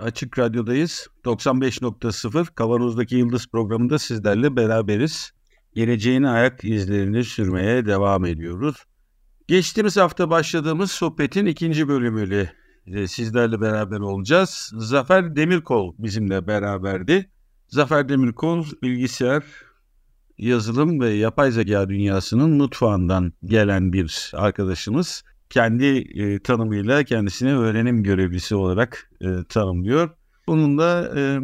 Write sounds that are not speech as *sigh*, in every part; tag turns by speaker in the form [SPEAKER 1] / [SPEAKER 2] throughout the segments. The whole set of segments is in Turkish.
[SPEAKER 1] Açık Radyo'dayız. 95.0 Kavanoz'daki Yıldız programında sizlerle beraberiz. Geleceğin ayak izlerini sürmeye devam ediyoruz. Geçtiğimiz hafta başladığımız sohbetin ikinci bölümüyle e, sizlerle beraber olacağız. Zafer Demirkol bizimle beraberdi. Zafer Demirkol bilgisayar, yazılım ve yapay zeka dünyasının mutfağından gelen bir arkadaşımız. Kendi e, tanımıyla kendisini öğrenim görevlisi olarak e, tanımlıyor. Bununla e,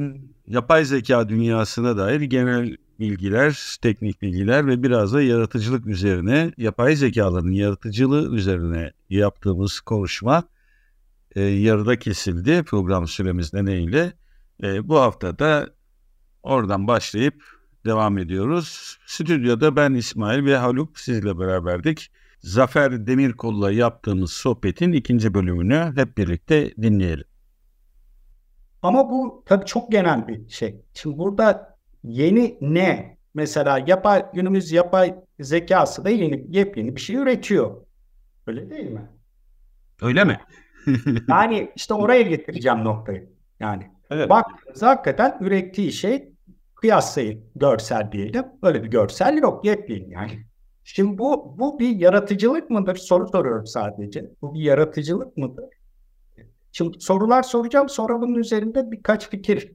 [SPEAKER 1] yapay zeka dünyasına dair genel bilgiler, teknik bilgiler ve biraz da yaratıcılık üzerine, yapay zekaların yaratıcılığı üzerine yaptığımız konuşma e, yarıda kesildi program süremiz nedeniyle. E, bu hafta da oradan başlayıp devam ediyoruz. Stüdyoda ben İsmail ve Haluk sizle beraberdik. Zafer Demirkol'la yaptığımız sohbetin ikinci bölümünü hep birlikte dinleyelim.
[SPEAKER 2] Ama bu tabii çok genel bir şey. Şimdi burada yeni ne? Mesela yapay, günümüz yapay zekası da yeni, yepyeni bir şey üretiyor. Öyle değil mi?
[SPEAKER 1] Öyle mi? *laughs*
[SPEAKER 2] yani işte oraya getireceğim noktayı. Yani
[SPEAKER 1] Evet.
[SPEAKER 2] bak hakikaten ürettiği şey kıyaslayın görsel diyelim. Böyle bir görsel yok yepyeni yani. Şimdi bu bu bir yaratıcılık mıdır? Soru soruyorum sadece. Bu bir yaratıcılık mıdır? Şimdi sorular soracağım. Sonra bunun üzerinde birkaç fikir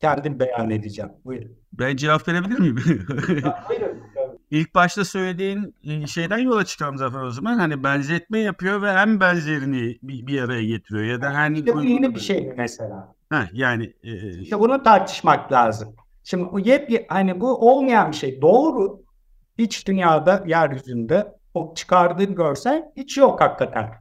[SPEAKER 2] kendim beyan edeceğim. Buyurun.
[SPEAKER 1] Ben cevap verebilir miyim? *laughs*
[SPEAKER 2] Buyurun.
[SPEAKER 1] İlk başta söylediğin e, şeyden yola çıkalım Zafer o zaman. Hani benzetme yapıyor ve hem benzerini bir, bir araya getiriyor ya da hani
[SPEAKER 2] İşte bu yeni bir şey mesela?
[SPEAKER 1] Ha, yani e,
[SPEAKER 2] İşte bunu tartışmak lazım. Şimdi bu yep hani bu olmayan bir şey. Doğru. Hiç dünyada, yeryüzünde o çıkardığın görsel hiç yok hakikaten.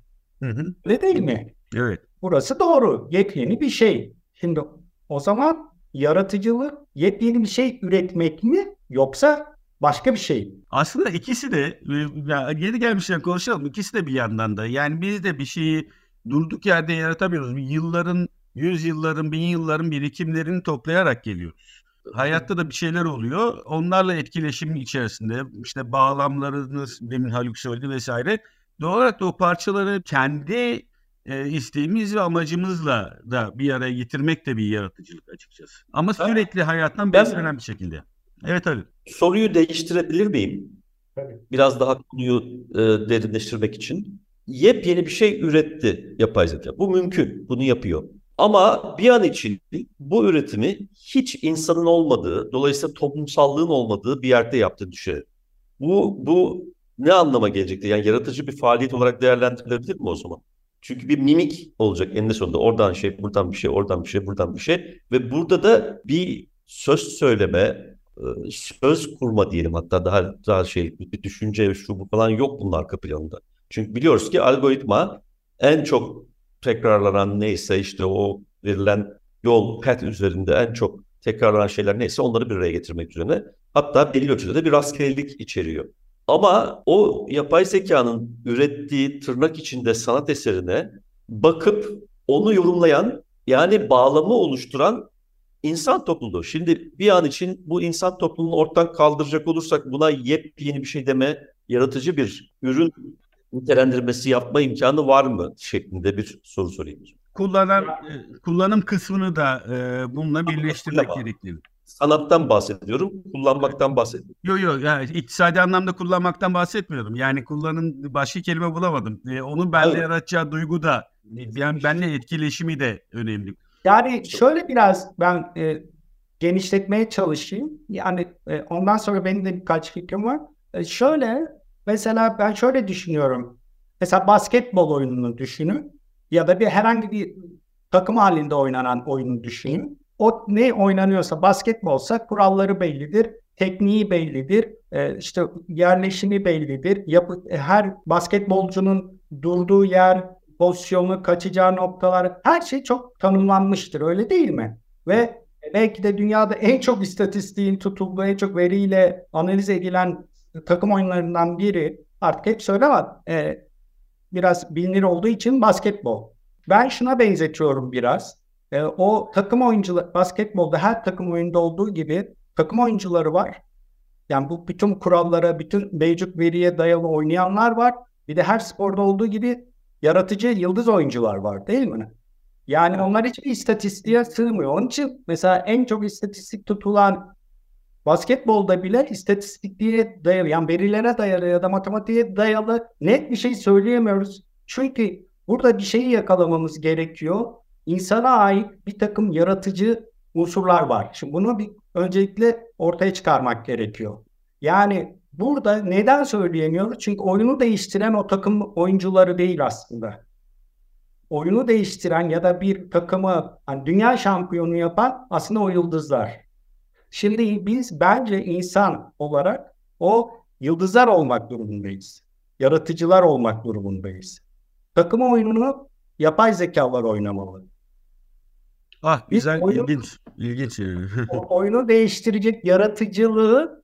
[SPEAKER 1] hı hı,
[SPEAKER 2] Öyle değil mi?
[SPEAKER 1] evet.
[SPEAKER 2] Burası doğru. Yepyeni bir şey. Şimdi o zaman yaratıcılık yepyeni bir şey üretmek mi yoksa başka bir şey mi?
[SPEAKER 1] Aslında ikisi de e, ya geri gelmişken konuşalım. İkisi de bir yandan da. Yani biz de bir şeyi durduk yerde yaratamıyoruz. Yılların, yüzyılların, bin yılların birikimlerini toplayarak geliyoruz. Hayatta da bir şeyler oluyor. Onlarla etkileşim içerisinde işte bağlamlarını demin Haluk söyledi vesaire. Doğal olarak da o parçaları kendi e, isteğimiz ve amacımızla da bir araya getirmek de bir yaratıcılık açıkçası. Ama
[SPEAKER 3] Ben-
[SPEAKER 1] sürekli hayattan beslenen bir şekilde. Evet Haluk.
[SPEAKER 3] Soruyu değiştirebilir miyim?
[SPEAKER 2] Tabii.
[SPEAKER 3] Biraz daha konuyu e, derinleştirmek için. Yepyeni bir şey üretti yapay zeka. Bu mümkün. Bunu yapıyor. Ama bir an için bu üretimi hiç insanın olmadığı, dolayısıyla toplumsallığın olmadığı bir yerde yaptığını düşünelim. Bu, bu ne anlama gelecektir? Yani yaratıcı bir faaliyet olarak değerlendirilebilir mi o zaman? Çünkü bir mimik olacak eninde sonunda. Oradan şey, buradan bir şey, oradan bir şey, buradan bir şey. Ve burada da bir söz söyleme, e, söz kurma diyelim hatta daha daha şey bir düşünce şu bu falan yok bunun arka planında. Çünkü biliyoruz ki algoritma en çok tekrarlanan neyse işte o verilen yol path üzerinde en çok tekrarlanan şeyler neyse onları bir araya getirmek üzerine. Hatta belli ölçüde de bir rastgelelik içeriyor. Ama o yapay zekanın ürettiği tırnak içinde sanat eserine bakıp onu yorumlayan yani bağlamı oluşturan İnsan topluluğu. Şimdi bir an için bu insan topluluğunu ortadan kaldıracak olursak buna yepyeni bir şey deme, yaratıcı bir ürün nitelendirmesi yapma imkanı var mı şeklinde bir soru sorayım.
[SPEAKER 1] kullanan e, kullanım kısmını da e, bununla birleştirmek gerekli.
[SPEAKER 3] Sanattan bahsediyorum, kullanmaktan bahsediyorum.
[SPEAKER 1] Yok yok yani iktisadi anlamda kullanmaktan bahsetmiyorum. Yani kullanım başka kelime bulamadım. E, onun bende
[SPEAKER 3] Evet.
[SPEAKER 1] yaratacağı duygu da yani benimle etkileşimi de önemli.
[SPEAKER 2] Yani şöyle biraz ben e, genişletmeye çalışayım. Yani e, ondan sonra benim de birkaç fikrim var. E, şöyle mesela ben şöyle düşünüyorum. Mesela basketbol oyununu düşünün ya da bir herhangi bir takım halinde oynanan oyunu düşünün. O ne oynanıyorsa basketbolsa kuralları bellidir, tekniği bellidir, e, işte yerleşimi bellidir. E, her basketbolcunun durduğu yer, pozisyonu, kaçacağı noktalar her şey çok tanımlanmıştır öyle değil mi? Ve belki de dünyada en çok istatistiğin tutulduğu, en çok veriyle analiz edilen takım oyunlarından biri artık hep söylemem. E, biraz bilinir olduğu için basketbol. Ben şuna benzetiyorum biraz. E, o takım oyuncuları, basketbolda her takım oyunda olduğu gibi takım oyuncuları var. Yani bu bütün kurallara, bütün mevcut veriye dayalı oynayanlar var. Bir de her sporda olduğu gibi yaratıcı yıldız oyuncular var değil mi? Yani onlar hiçbir istatistiğe sığmıyor. Onun için mesela en çok istatistik tutulan basketbolda bile istatistikliğe dayalı yani verilere dayalı ya da matematiğe dayalı net bir şey söyleyemiyoruz. Çünkü burada bir şeyi yakalamamız gerekiyor. İnsana ait bir takım yaratıcı unsurlar var. Şimdi bunu bir öncelikle ortaya çıkarmak gerekiyor. Yani burada neden söyleyemiyoruz? Çünkü oyunu değiştiren o takım oyuncuları değil aslında. Oyunu değiştiren ya da bir takımı hani dünya şampiyonu yapan aslında o yıldızlar. Şimdi biz bence insan olarak o yıldızlar olmak durumundayız. Yaratıcılar olmak durumundayız. Takım oyununu yapay zekalar oynamalı.
[SPEAKER 1] Ah güzel, oyunu, ilginç. ilginç.
[SPEAKER 2] o *laughs* oyunu değiştirecek yaratıcılığı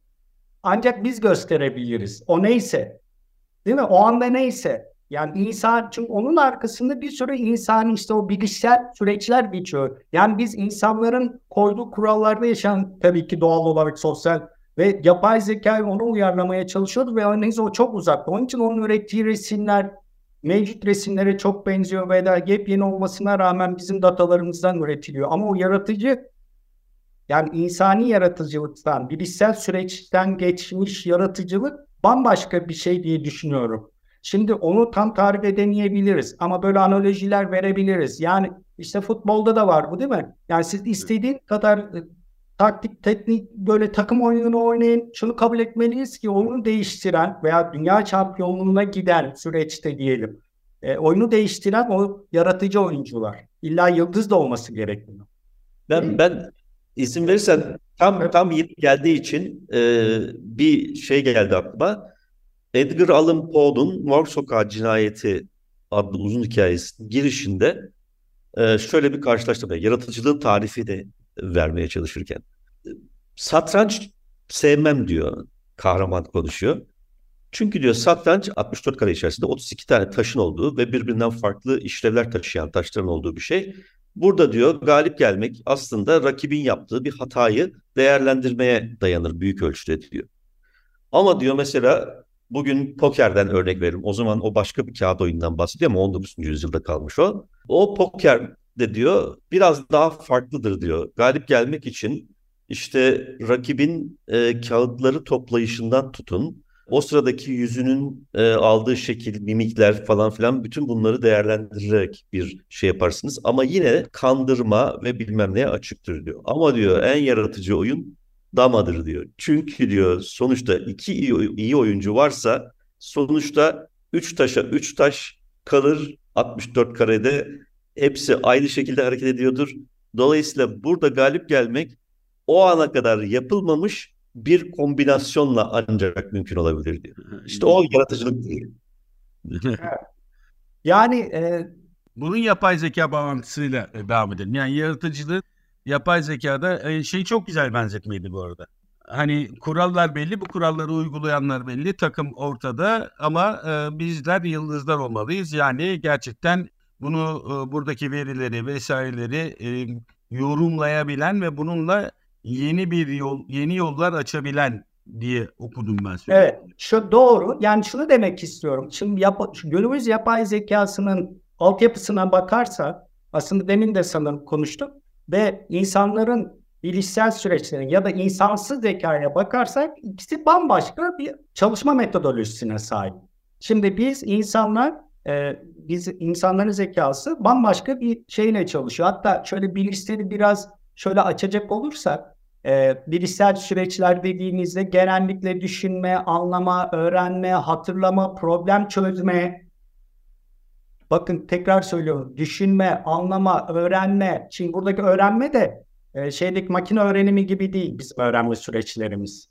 [SPEAKER 2] ancak biz gösterebiliriz. O neyse. Değil mi? O anda neyse. Yani insan çünkü onun arkasında bir sürü insan işte o bilişsel süreçler geçiyor. Yani biz insanların koyduğu kurallarda yaşayan tabii ki doğal olarak sosyal ve yapay zekayı onu uyarlamaya çalışıyoruz ve neyse o çok uzak. Onun için onun ürettiği resimler mevcut resimlere çok benziyor veya yepyeni olmasına rağmen bizim datalarımızdan üretiliyor. Ama o yaratıcı yani insani yaratıcılıktan, bilişsel süreçten geçmiş yaratıcılık bambaşka bir şey diye düşünüyorum. Şimdi onu tam tarif edemeyebiliriz ama böyle analojiler verebiliriz. Yani işte futbolda da var bu değil mi? Yani siz istediğin kadar e, taktik, teknik böyle takım oyununu oynayın. Şunu kabul etmeliyiz ki oyunu değiştiren veya dünya şampiyonluğuna giden süreçte diyelim. E, oyunu değiştiren o yaratıcı oyuncular. İlla yıldız da olması gerekmiyor.
[SPEAKER 3] Ben ben izin verirsen tam tam geldiği için e, bir şey geldi aklıma. Edgar Allan Poe'nun Mor Sokağı Cinayeti adlı uzun hikayesinin girişinde e, şöyle bir karşılaştırma. Yaratıcılığın tarifi de vermeye çalışırken. Satranç sevmem diyor kahraman konuşuyor. Çünkü diyor satranç 64 kare içerisinde 32 tane taşın olduğu ve birbirinden farklı işlevler taşıyan taşların olduğu bir şey. Burada diyor galip gelmek aslında rakibin yaptığı bir hatayı değerlendirmeye dayanır büyük ölçüde diyor. Ama diyor mesela Bugün pokerden örnek veririm. O zaman o başka bir kağıt oyundan bahsediyor ama 19. yüzyılda kalmış o. O poker de diyor biraz daha farklıdır diyor. Galip gelmek için işte rakibin e, kağıtları toplayışından tutun. O sıradaki yüzünün e, aldığı şekil, mimikler falan filan bütün bunları değerlendirerek bir şey yaparsınız. Ama yine kandırma ve bilmem neye açıktır diyor. Ama diyor en yaratıcı oyun damadır diyor. Çünkü diyor sonuçta iki iyi, iyi oyuncu varsa sonuçta 3 taşa 3 taş kalır 64 karede hepsi aynı şekilde hareket ediyordur. Dolayısıyla burada galip gelmek o ana kadar yapılmamış bir kombinasyonla ancak mümkün olabilir diyor. İşte o yaratıcılık değil. *laughs*
[SPEAKER 2] yani e...
[SPEAKER 1] bunun yapay zeka bağlantısıyla devam edelim. Yani yaratıcılığı yapay zekada e, şey çok güzel benzetmeydi bu arada. Hani kurallar belli, bu kuralları uygulayanlar belli, takım ortada ama e, bizler yıldızlar olmalıyız. Yani gerçekten bunu e, buradaki verileri vesaireleri e, yorumlayabilen ve bununla yeni bir yol, yeni yollar açabilen diye okudum ben.
[SPEAKER 2] Evet, şu doğru. Yani şunu demek istiyorum. Şimdi yap, günümüz yapay zekasının altyapısına bakarsa aslında demin de sanırım konuştuk ve insanların bilişsel süreçlerine ya da insansız zekaya bakarsak ikisi bambaşka bir çalışma metodolojisine sahip. Şimdi biz insanlar e, biz insanların zekası bambaşka bir şeyle çalışıyor. Hatta şöyle bilişseli biraz şöyle açacak olursak e, bilişsel süreçler dediğimizde genellikle düşünme, anlama, öğrenme, hatırlama, problem çözme, Bakın tekrar söylüyorum. Düşünme, anlama, öğrenme. Şimdi buradaki öğrenme de e, şeydeki makine öğrenimi gibi değil bizim öğrenme süreçlerimiz.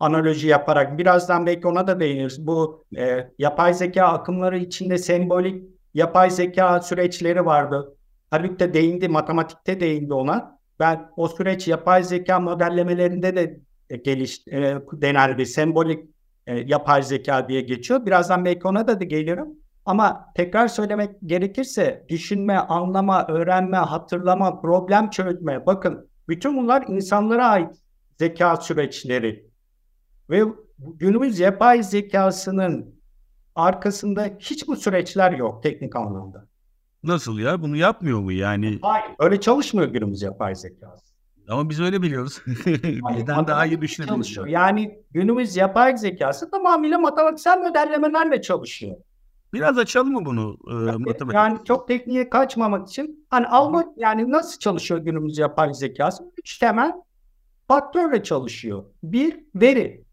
[SPEAKER 2] Analoji yaparak birazdan belki ona da değiniriz. Bu e, yapay zeka akımları içinde sembolik yapay zeka süreçleri vardı. Haluk da değindi, matematikte değindi ona. Ben o süreç yapay zeka modellemelerinde de geliş e, denel bir sembolik e, yapay zeka diye geçiyor. Birazdan belki ona da, da gelirim. Ama tekrar söylemek gerekirse düşünme, anlama, öğrenme, hatırlama, problem çözme. Bakın bütün bunlar insanlara ait zeka süreçleri. Ve günümüz yapay zekasının arkasında hiç bu süreçler yok teknik anlamda.
[SPEAKER 1] Nasıl ya? Bunu yapmıyor mu yani?
[SPEAKER 2] Hayır. Öyle çalışmıyor günümüz yapay zekası.
[SPEAKER 1] Ama biz öyle biliyoruz. *laughs* Bizden daha iyi düşünebiliriz.
[SPEAKER 2] Yani günümüz yapay zekası tamamıyla matematiksel modellemelerle çalışıyor.
[SPEAKER 1] Biraz açalım mı bunu e, matematik?
[SPEAKER 2] Yani çok tekniğe kaçmamak için hani alma yani nasıl çalışıyor günümüz yapay zekası? Üç temel faktörle çalışıyor. Bir veri.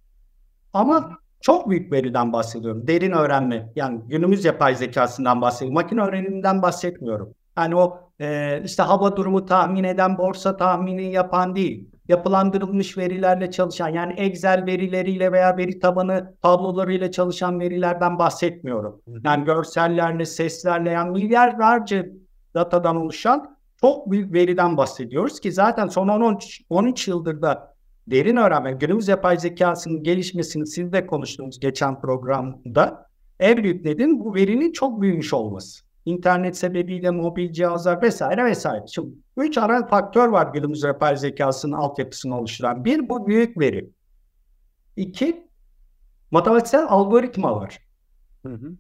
[SPEAKER 2] Ama çok büyük veriden bahsediyorum. Derin öğrenme. Yani günümüz yapay zekasından bahsediyorum. Makine öğreniminden bahsetmiyorum. Yani o e, işte hava durumu tahmin eden, borsa tahmini yapan değil. Yapılandırılmış verilerle çalışan yani Excel verileriyle veya veri tabanı tablolarıyla çalışan verilerden bahsetmiyorum. Yani görsellerle, seslerle yani milyarlarca datadan oluşan çok büyük veriden bahsediyoruz ki zaten son 13, 13 yıldır da derin öğrenme, günümüz yapay zekasının gelişmesini siz de konuştunuz geçen programda. En büyük neden bu verinin çok büyümüş olması. İnternet sebebiyle mobil cihazlar vesaire vesaire. Şimdi üç ana faktör var günümüz yapay zekasının altyapısını oluşturan. Bir, bu büyük veri. İki, matematiksel algoritma var. Hı hı.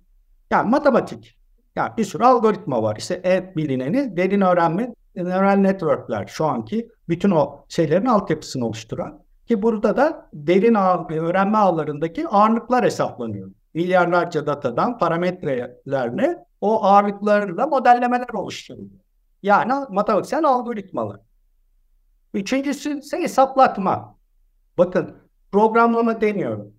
[SPEAKER 2] Yani matematik. Yani bir sürü algoritma var. İşte en bilineni derin öğrenme neural networkler şu anki bütün o şeylerin altyapısını oluşturan. Ki burada da derin ağ, öğrenme ağlarındaki ağırlıklar hesaplanıyor. Milyarlarca datadan parametrelerle o ağırlıklarla modellemeler oluşturuluyor. Yani matematiksel algoritmalar. Üçüncüsü ise hesaplatma. Bakın programlama deniyorum.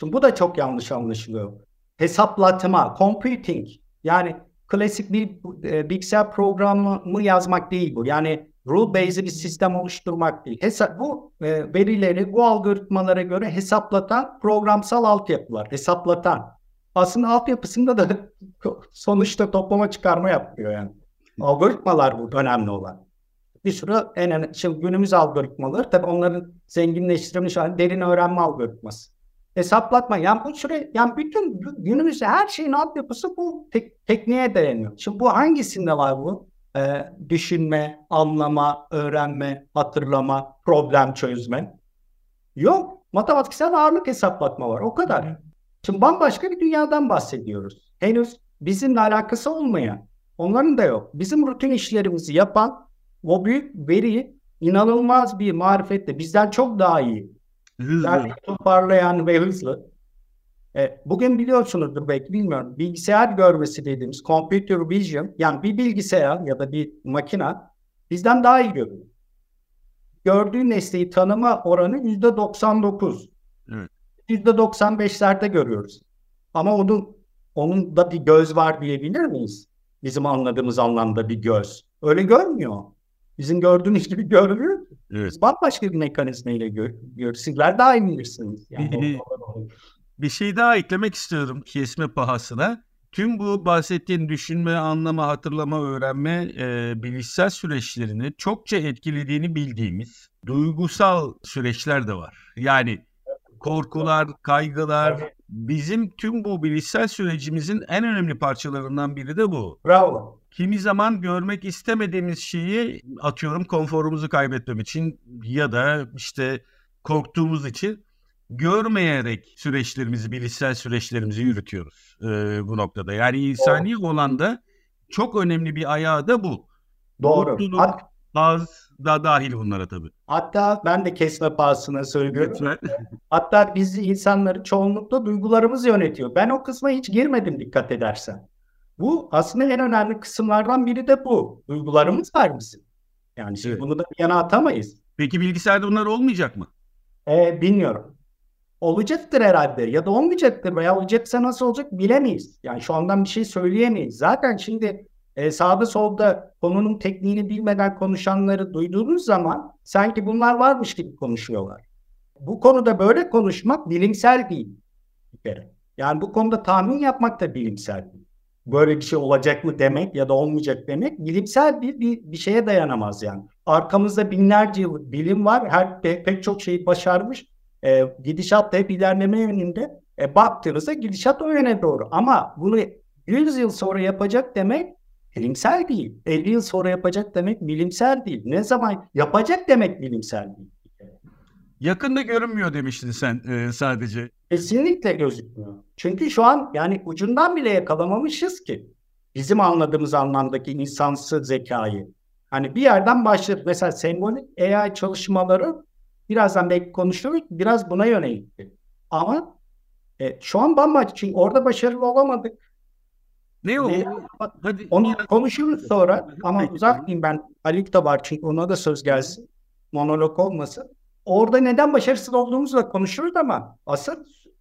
[SPEAKER 2] Şimdi bu da çok yanlış anlaşılıyor. Hesaplatma, computing yani klasik bir e, bilgisayar programı yazmak değil bu. Yani rule based bir sistem oluşturmak değil. Hesap, bu e, verileri bu algoritmalara göre hesaplatan programsal altyapılar. Hesaplatan. Aslında altyapısında da *laughs* sonuçta toplama çıkarma yapıyor yani. Algoritmalar bu önemli olan. Bir sürü en önemli, şimdi günümüz algoritmaları tabii onların zenginleştirilmiş hali derin öğrenme algoritması hesaplatma. Yani bu süre yani bütün günümüzde her şeyin altyapısı bu tek, tekniğe dayanıyor. Şimdi bu hangisinde var bu? Ee, düşünme, anlama, öğrenme, hatırlama, problem çözme. Yok. Matematiksel ağırlık hesaplatma var. O kadar. Şimdi bambaşka bir dünyadan bahsediyoruz. Henüz bizimle alakası olmayan, onların da yok. Bizim rutin işlerimizi yapan o büyük veriyi inanılmaz bir marifetle bizden çok daha iyi Hızlı. toparlayan ve hızlı. E, bugün biliyorsunuzdur belki bilmiyorum. Bilgisayar görmesi dediğimiz computer vision yani bir bilgisayar ya da bir makina bizden daha iyi görüyor. Gördüğü nesneyi tanıma oranı yüzde 99. Yüzde 95'lerde görüyoruz. Ama onun onun da bir göz var diyebilir miyiz? Bizim anladığımız anlamda bir göz. Öyle görmüyor. Bizim gördüğümüz gibi görmüyor. Evet. Bambaşka bir mekanizma ile gör Sizler daha iyi bilirsiniz. Yani
[SPEAKER 1] bir şey daha eklemek istiyorum kesme pahasına. Tüm bu bahsettiğin düşünme, anlama, hatırlama, öğrenme e, bilişsel süreçlerini çokça etkilediğini bildiğimiz duygusal süreçler de var. Yani korkular, kaygılar, bizim tüm bu bilişsel sürecimizin en önemli parçalarından biri de bu.
[SPEAKER 2] Bravo.
[SPEAKER 1] Kimi zaman görmek istemediğimiz şeyi atıyorum konforumuzu kaybetmem için ya da işte korktuğumuz için görmeyerek süreçlerimizi, bilişsel süreçlerimizi yürütüyoruz e, bu noktada. Yani insani Doğru. olan da çok önemli bir ayağı da bu.
[SPEAKER 2] Doğru. Mutluluk,
[SPEAKER 1] haz da dahil bunlara tabii.
[SPEAKER 2] Hatta ben de kesme pahasına söylüyorum. Lütfen. Hatta biz insanları çoğunlukla duygularımız yönetiyor. Ben o kısma hiç girmedim dikkat edersen. Bu aslında en önemli kısımlardan biri de bu. Duygularımız var bizim. Yani şimdi evet. bunu da bir yana atamayız.
[SPEAKER 1] Peki bilgisayarda bunlar olmayacak mı?
[SPEAKER 2] Ee, bilmiyorum. Olacaktır herhalde ya da olmayacaktır veya olacaksa nasıl olacak bilemeyiz. Yani şu andan bir şey söyleyemeyiz. Zaten şimdi e, sağda solda konunun tekniğini bilmeden konuşanları duyduğunuz zaman sanki bunlar varmış gibi konuşuyorlar. Bu konuda böyle konuşmak bilimsel değil. Yani bu konuda tahmin yapmak da bilimsel değil böyle bir şey olacak mı demek ya da olmayacak demek bilimsel bir, bir, bir şeye dayanamaz yani. arkamızda binlerce yıllık bilim var. Her pe- pek çok şeyi başarmış. E, gidişat da hep ilerleme yönünde. E, baktığınızda gidişat o yöne doğru. Ama bunu 100 yıl sonra yapacak demek bilimsel değil. 50 yıl sonra yapacak demek bilimsel değil. Ne zaman yapacak demek bilimsel değil.
[SPEAKER 1] Yakında görünmüyor demiştin sen e, sadece.
[SPEAKER 2] Kesinlikle gözükmüyor. Çünkü şu an yani ucundan bile yakalamamışız ki. Bizim anladığımız anlamdaki insansı zekayı. Hani bir yerden başladık. Mesela sembolik AI çalışmaları birazdan belki konuşuruz. Biraz buna yönelikti. Ama e, şu an bambaşka. Çünkü orada başarılı olamadık.
[SPEAKER 1] Ne o?
[SPEAKER 2] Ne-
[SPEAKER 1] Hadi.
[SPEAKER 2] Onu konuşuruz sonra. Ama
[SPEAKER 1] Peki.
[SPEAKER 2] uzatmayayım ben. Haluk da var çünkü ona da söz gelsin. Monolog olmasın. Orada neden başarısız olduğumuzu da konuşuruz ama asıl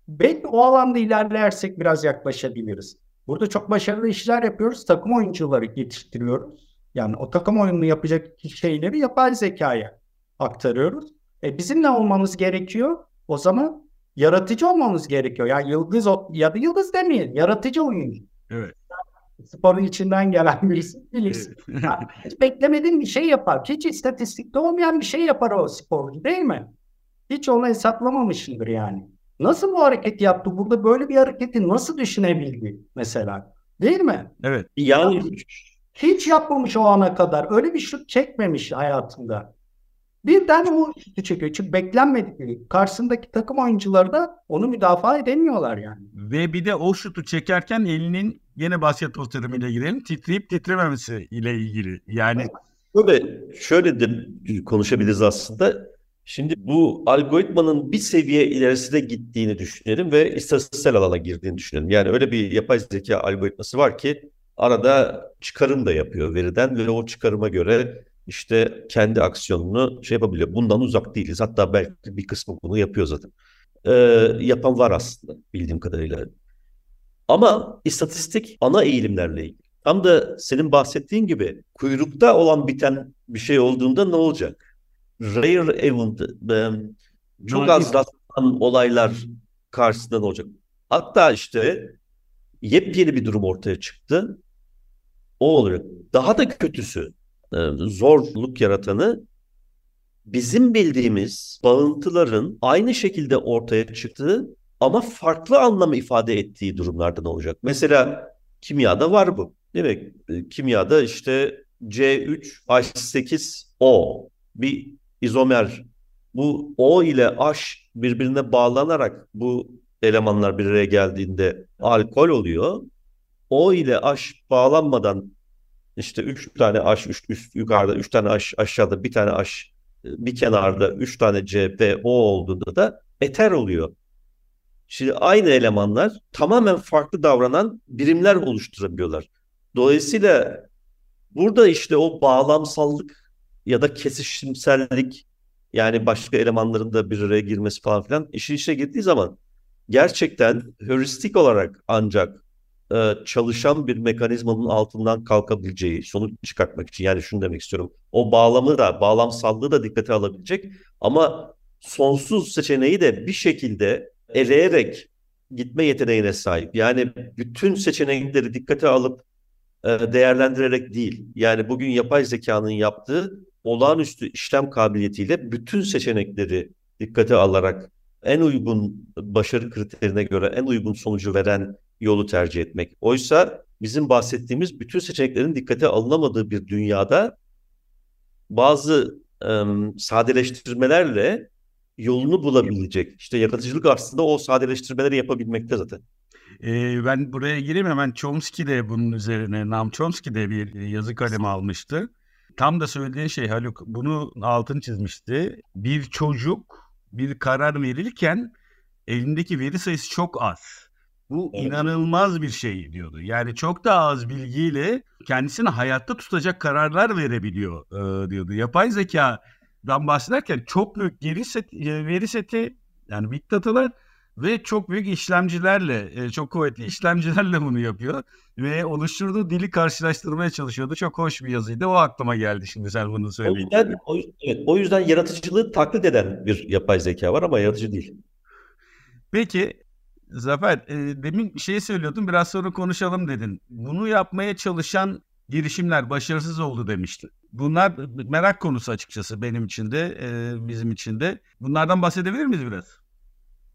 [SPEAKER 2] belki o alanda ilerlersek biraz yaklaşabiliriz. Burada çok başarılı işler yapıyoruz. Takım oyuncuları yetiştiriyoruz. Yani o takım oyununu yapacak şeyleri yapay zekaya aktarıyoruz. E bizim ne olmamız gerekiyor? O zaman yaratıcı olmamız gerekiyor. Yani yıldız ya da yıldız demeyin. Yaratıcı oyuncu.
[SPEAKER 1] Evet.
[SPEAKER 2] Sporun içinden gelen birisi bilirsin. Ya, *laughs* hiç beklemediğin bir şey yapar. Hiç istatistikte olmayan bir şey yapar o sporcu değil mi? Hiç onu hesaplamamışındır yani. Nasıl bu hareket yaptı? Burada böyle bir hareketi nasıl düşünebildi mesela? Değil mi?
[SPEAKER 1] Evet.
[SPEAKER 3] Yani
[SPEAKER 2] Hiç yapmamış o ana kadar. Öyle bir şut çekmemiş hayatında. Birden o şutu çekiyor. Çünkü beklenmedik bir. Karşısındaki takım oyuncuları da onu müdafaa edemiyorlar yani.
[SPEAKER 1] Ve bir de o şutu çekerken elinin yine basketbol terimiyle girelim titreyip titrememesi ile ilgili. Yani
[SPEAKER 3] Şöyle, şöyle de konuşabiliriz aslında. Şimdi bu algoritmanın bir seviye ilerisine gittiğini düşünelim ve istatistiksel alana girdiğini düşünelim. Yani öyle bir yapay zeka algoritması var ki arada çıkarım da yapıyor veriden ve o çıkarıma göre işte kendi aksiyonunu şey yapabiliyor. Bundan uzak değiliz. Hatta belki bir kısmı bunu yapıyor zaten. Ee, yapan var aslında bildiğim kadarıyla. Ama istatistik ana eğilimlerle ilgili. Tam da senin bahsettiğin gibi kuyrukta olan biten bir şey olduğunda ne olacak? Rare event, e, çok az rastlanan olaylar karşısında ne olacak? Hatta işte yepyeni bir durum ortaya çıktı. O olacak. Daha da kötüsü, zorluk yaratanı bizim bildiğimiz bağıntıların aynı şekilde ortaya çıktığı ama farklı anlamı ifade ettiği durumlardan olacak. Mesela kimyada var bu. Demek e, kimyada işte C3H8O bir izomer. Bu O ile H birbirine bağlanarak bu elemanlar bir araya geldiğinde alkol oluyor. O ile H bağlanmadan işte üç tane H üst, üst yukarıda, üç tane H aşağıda, bir tane H bir kenarda, üç tane C, B, O olduğunda da eter oluyor. Şimdi aynı elemanlar tamamen farklı davranan birimler oluşturabiliyorlar. Dolayısıyla burada işte o bağlamsallık ya da kesişimsellik yani başka elemanların da bir araya girmesi falan filan işin içine girdiği zaman gerçekten heuristik olarak ancak e, çalışan bir mekanizmanın altından kalkabileceği sonuç çıkartmak için yani şunu demek istiyorum. O bağlamı da bağlamsallığı da dikkate alabilecek ama sonsuz seçeneği de bir şekilde eleyerek gitme yeteneğine sahip. Yani bütün seçenekleri dikkate alıp e, değerlendirerek değil. Yani bugün yapay zekanın yaptığı olağanüstü işlem kabiliyetiyle bütün seçenekleri dikkate alarak en uygun başarı kriterine göre en uygun sonucu veren yolu tercih etmek. Oysa bizim bahsettiğimiz bütün seçeneklerin dikkate alınamadığı bir dünyada bazı ım, sadeleştirmelerle yolunu bulabilecek. İşte yaratıcılık aslında o sadeleştirmeleri yapabilmekte zaten.
[SPEAKER 1] e, ben buraya gireyim hemen Chomsky de bunun üzerine Nam Chomsky de bir yazı kalemi almıştı. Tam da söylediğin şey Haluk bunu altını çizmişti. Bir çocuk bir karar verirken elindeki veri sayısı çok az. Bu
[SPEAKER 3] Evet.
[SPEAKER 1] inanılmaz bir şey diyordu. Yani çok daha az bilgiyle kendisini hayatta tutacak kararlar verebiliyor e, diyordu. Yapay zekadan bahsederken çok büyük geri set, e, veri seti yani big datalar ve çok büyük işlemcilerle, e, çok kuvvetli işlemcilerle bunu yapıyor. Ve oluşturduğu dili karşılaştırmaya çalışıyordu. Çok hoş bir yazıydı. O aklıma geldi şimdi sen bunu
[SPEAKER 3] O
[SPEAKER 1] söyleyince.
[SPEAKER 3] yüzden, o, evet, o yüzden yaratıcılığı taklit eden bir yapay zeka var ama yaratıcı değil.
[SPEAKER 1] Peki Zafer, e, demin bir şey söylüyordun, biraz sonra konuşalım dedin. Bunu yapmaya çalışan girişimler başarısız oldu demiştin.
[SPEAKER 4] Bunlar merak konusu açıkçası benim için de, e, bizim için de. Bunlardan bahsedebilir miyiz biraz?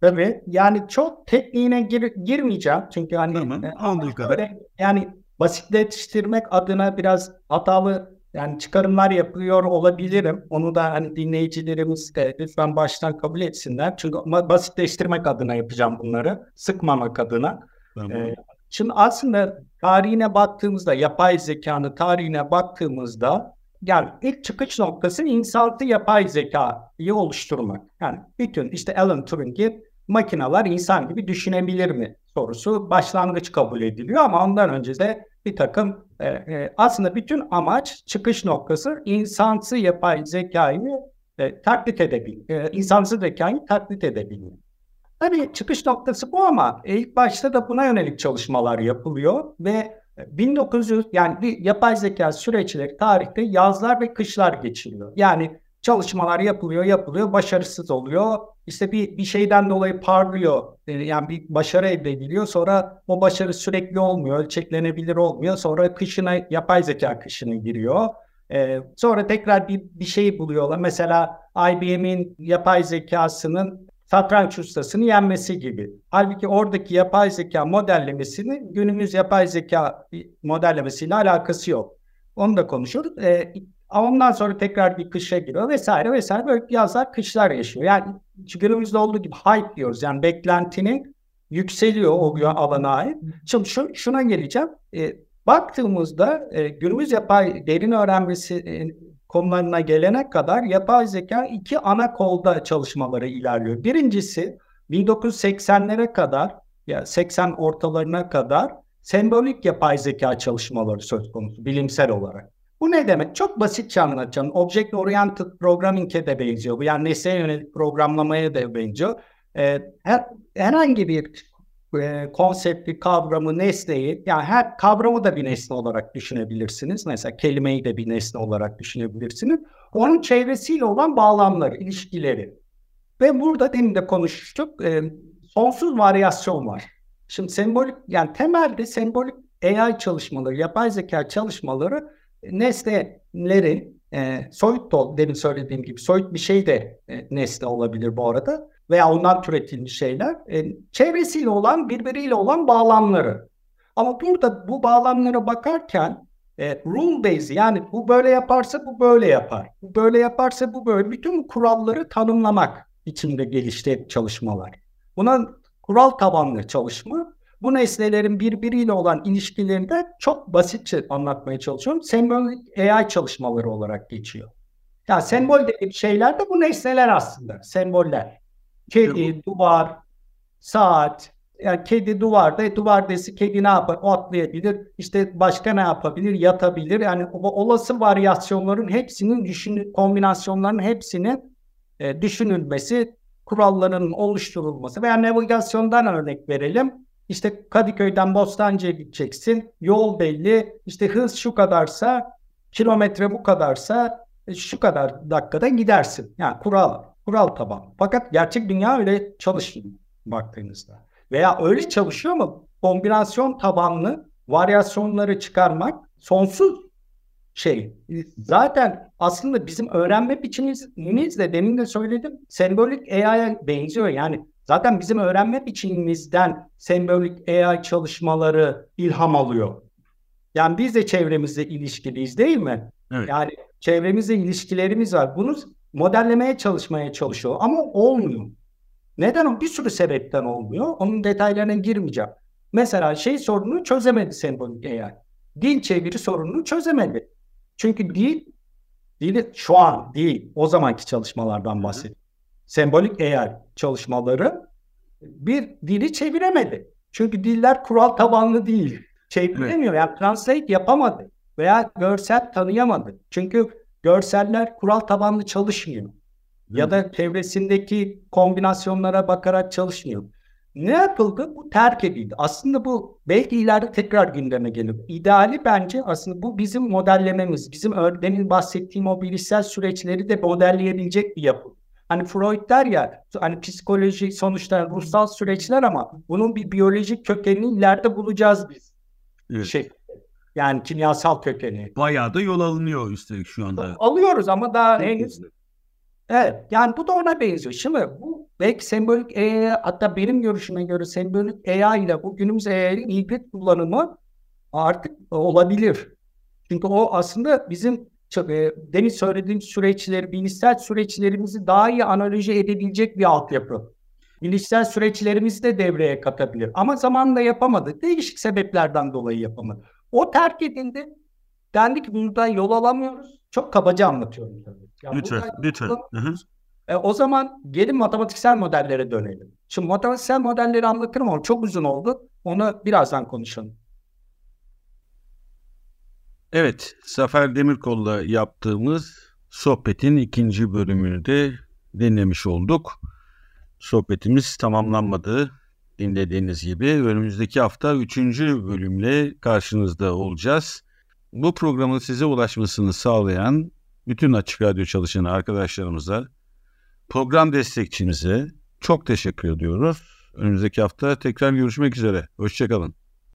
[SPEAKER 2] Tabii. Yani çok tekniğine gir, girmeyeceğim. Çünkü hani
[SPEAKER 4] Tamam,
[SPEAKER 2] e,
[SPEAKER 4] olduğu kadar.
[SPEAKER 2] yani basitleştirmek adına biraz hatalı yani çıkarımlar yapıyor olabilirim. Onu da hani dinleyicilerimiz de lütfen baştan kabul etsinler. Çünkü basitleştirmek adına yapacağım bunları. Sıkmamak adına.
[SPEAKER 4] Tamam.
[SPEAKER 2] Ee, Şimdi aslında tarihine baktığımızda, yapay zekanın tarihine baktığımızda yani ilk çıkış noktası insansı yapay zekayı oluşturmak. Yani bütün işte Alan Turing'i makineler insan gibi düşünebilir mi sorusu başlangıç kabul ediliyor ama ondan önce de bir takım e, e, aslında bütün amaç çıkış noktası insansı yapay zekayı e, taklit edebilmek, e, insansı zekayı taklit edebilmek. Tabii çıkış noktası bu ama ilk başta da buna yönelik çalışmalar yapılıyor ve 1900 yani bir yapay zeka süreçleri tarihte yazlar ve kışlar geçiriyor. Yani çalışmalar yapılıyor, yapılıyor, başarısız oluyor. İşte bir bir şeyden dolayı parlıyor. Ee, yani bir başarı elde ediliyor. Sonra o başarı sürekli olmuyor, ölçeklenebilir olmuyor. Sonra kışına yapay zeka kışına giriyor. Ee, sonra tekrar bir bir şey buluyorlar. Mesela IBM'in yapay zekasının satranç ustasını yenmesi gibi. Halbuki oradaki yapay zeka modellemesinin günümüz yapay zeka modellemesiyle alakası yok. Onu da konuşuruz. E, ondan sonra tekrar bir kışa giriyor vesaire vesaire böyle yazlar kışlar yaşıyor. Yani günümüzde olduğu gibi hype diyoruz. Yani beklentinin yükseliyor o alana ait. Şimdi şu, şuna geleceğim. E, baktığımızda e, günümüz yapay derin öğrenmesi e, konularına gelene kadar yapay zeka iki ana kolda çalışmaları ilerliyor. Birincisi 1980'lere kadar ya 80 ortalarına kadar sembolik yapay zeka çalışmaları söz konusu bilimsel olarak. Bu ne demek? Çok basitçe anlatacağım. Object Oriented Programming'e de benziyor. Bu yani nesneye yönelik programlamaya da benziyor. Ee, her, herhangi bir e, konsepti, kavramı, nesneyi yani her kavramı da bir nesne olarak düşünebilirsiniz. Mesela kelimeyi de bir nesne olarak düşünebilirsiniz. Onun çevresiyle olan bağlamları, ilişkileri. Ve burada demin de konuştuk. E, sonsuz varyasyon var. Şimdi sembolik yani temelde sembolik AI çalışmaları, yapay zeka çalışmaları nesnelerin e, soyut da demin söylediğim gibi soyut bir şey de e, nesne olabilir bu arada veya ondan türetilmiş şeyler e, çevresiyle olan birbiriyle olan bağlamları. Ama burada bu bağlamlara bakarken e, rule based yani bu böyle yaparsa bu böyle yapar. Bu böyle yaparsa bu böyle. Bütün bu kuralları tanımlamak içinde gelişti çalışmalar. Buna kural tabanlı çalışma. Bu nesnelerin birbiriyle olan ilişkilerini de çok basitçe anlatmaya çalışıyorum. Sembolik AI çalışmaları olarak geçiyor. Yani sembol dediğim şeyler de bu nesneler aslında. Semboller. Kedi, duvar, saat. Yani kedi duvarda, duvar desi kedi ne yapar? O atlayabilir. İşte başka ne yapabilir? Yatabilir. Yani o olası varyasyonların hepsinin düşün, kombinasyonların hepsinin e, düşünülmesi, kuralların oluşturulması veya navigasyondan örnek verelim. İşte Kadıköy'den Bostancı'ya gideceksin. Yol belli. İşte hız şu kadarsa, kilometre bu kadarsa e, şu kadar dakikada gidersin. Yani kural kural taban. Fakat gerçek dünya öyle çalışmıyor baktığınızda. Veya öyle çalışıyor ama kombinasyon tabanlı varyasyonları çıkarmak sonsuz şey. Zaten aslında bizim öğrenme biçimimiz de demin de söyledim sembolik AI'ya benziyor. Yani zaten bizim öğrenme biçimimizden sembolik AI çalışmaları ilham alıyor. Yani biz de çevremizle ilişkiliyiz değil mi? Evet. Yani çevremizle ilişkilerimiz var. Bunu modellemeye çalışmaya çalışıyor ama olmuyor. Neden? Bir sürü sebepten olmuyor. Onun detaylarına girmeyeceğim. Mesela şey sorununu çözemedi sembolik AI. Dil çeviri sorununu çözemedi. Çünkü dil, dili şu an değil, o zamanki çalışmalardan bahsediyor. Sembolik AI çalışmaları bir dili çeviremedi. Çünkü diller kural tabanlı değil. Çeviremiyor. Yani translate yapamadı veya görsel tanıyamadı. Çünkü görseller kural tabanlı çalışmıyor. Ya da çevresindeki kombinasyonlara bakarak çalışmıyor. Ne yapıldı? Bu terk edildi. Aslında bu belki ileride tekrar gündeme gelir. İdeali bence aslında bu bizim modellememiz. Bizim demin bahsettiğim o bilişsel süreçleri de modelleyebilecek bir yapı. Hani Freud der ya hani psikoloji sonuçta ruhsal süreçler ama bunun bir biyolojik kökenini ileride bulacağız biz. Evet. Şey, Yani kimyasal kökeni.
[SPEAKER 4] Bayağı da yol alınıyor üstelik şu anda.
[SPEAKER 2] Alıyoruz ama daha henüz Evet yani bu da ona benziyor. Şimdi bu belki sembolik AI hatta benim görüşüme göre sembolik AI ile bu günümüz AI'nin hibrit kullanımı artık olabilir. Çünkü o aslında bizim e, demin söylediğim süreçleri, bilişsel süreçlerimizi daha iyi analoji edebilecek bir altyapı. Bilişsel süreçlerimizi de devreye katabilir. Ama zamanla yapamadık. Değişik sebeplerden dolayı yapamadık. O terk edildi. Dendi ki buradan yol alamıyoruz. Çok kabaca anlatıyorum tabii. Ya
[SPEAKER 4] Lütfen, lütfen.
[SPEAKER 2] e, o zaman gelin matematiksel modellere dönelim. Şimdi matematiksel modelleri anlatırım ama çok uzun oldu. Onu birazdan konuşalım.
[SPEAKER 1] Evet, Zafer Demirkol'la yaptığımız sohbetin ikinci bölümünü de dinlemiş olduk. Sohbetimiz tamamlanmadı. Dinlediğiniz gibi önümüzdeki hafta üçüncü bölümle karşınızda olacağız. Bu programın size ulaşmasını sağlayan bütün Açık Radyo çalışan arkadaşlarımıza, program destekçimize çok teşekkür ediyoruz. Önümüzdeki hafta tekrar görüşmek üzere. Hoşçakalın.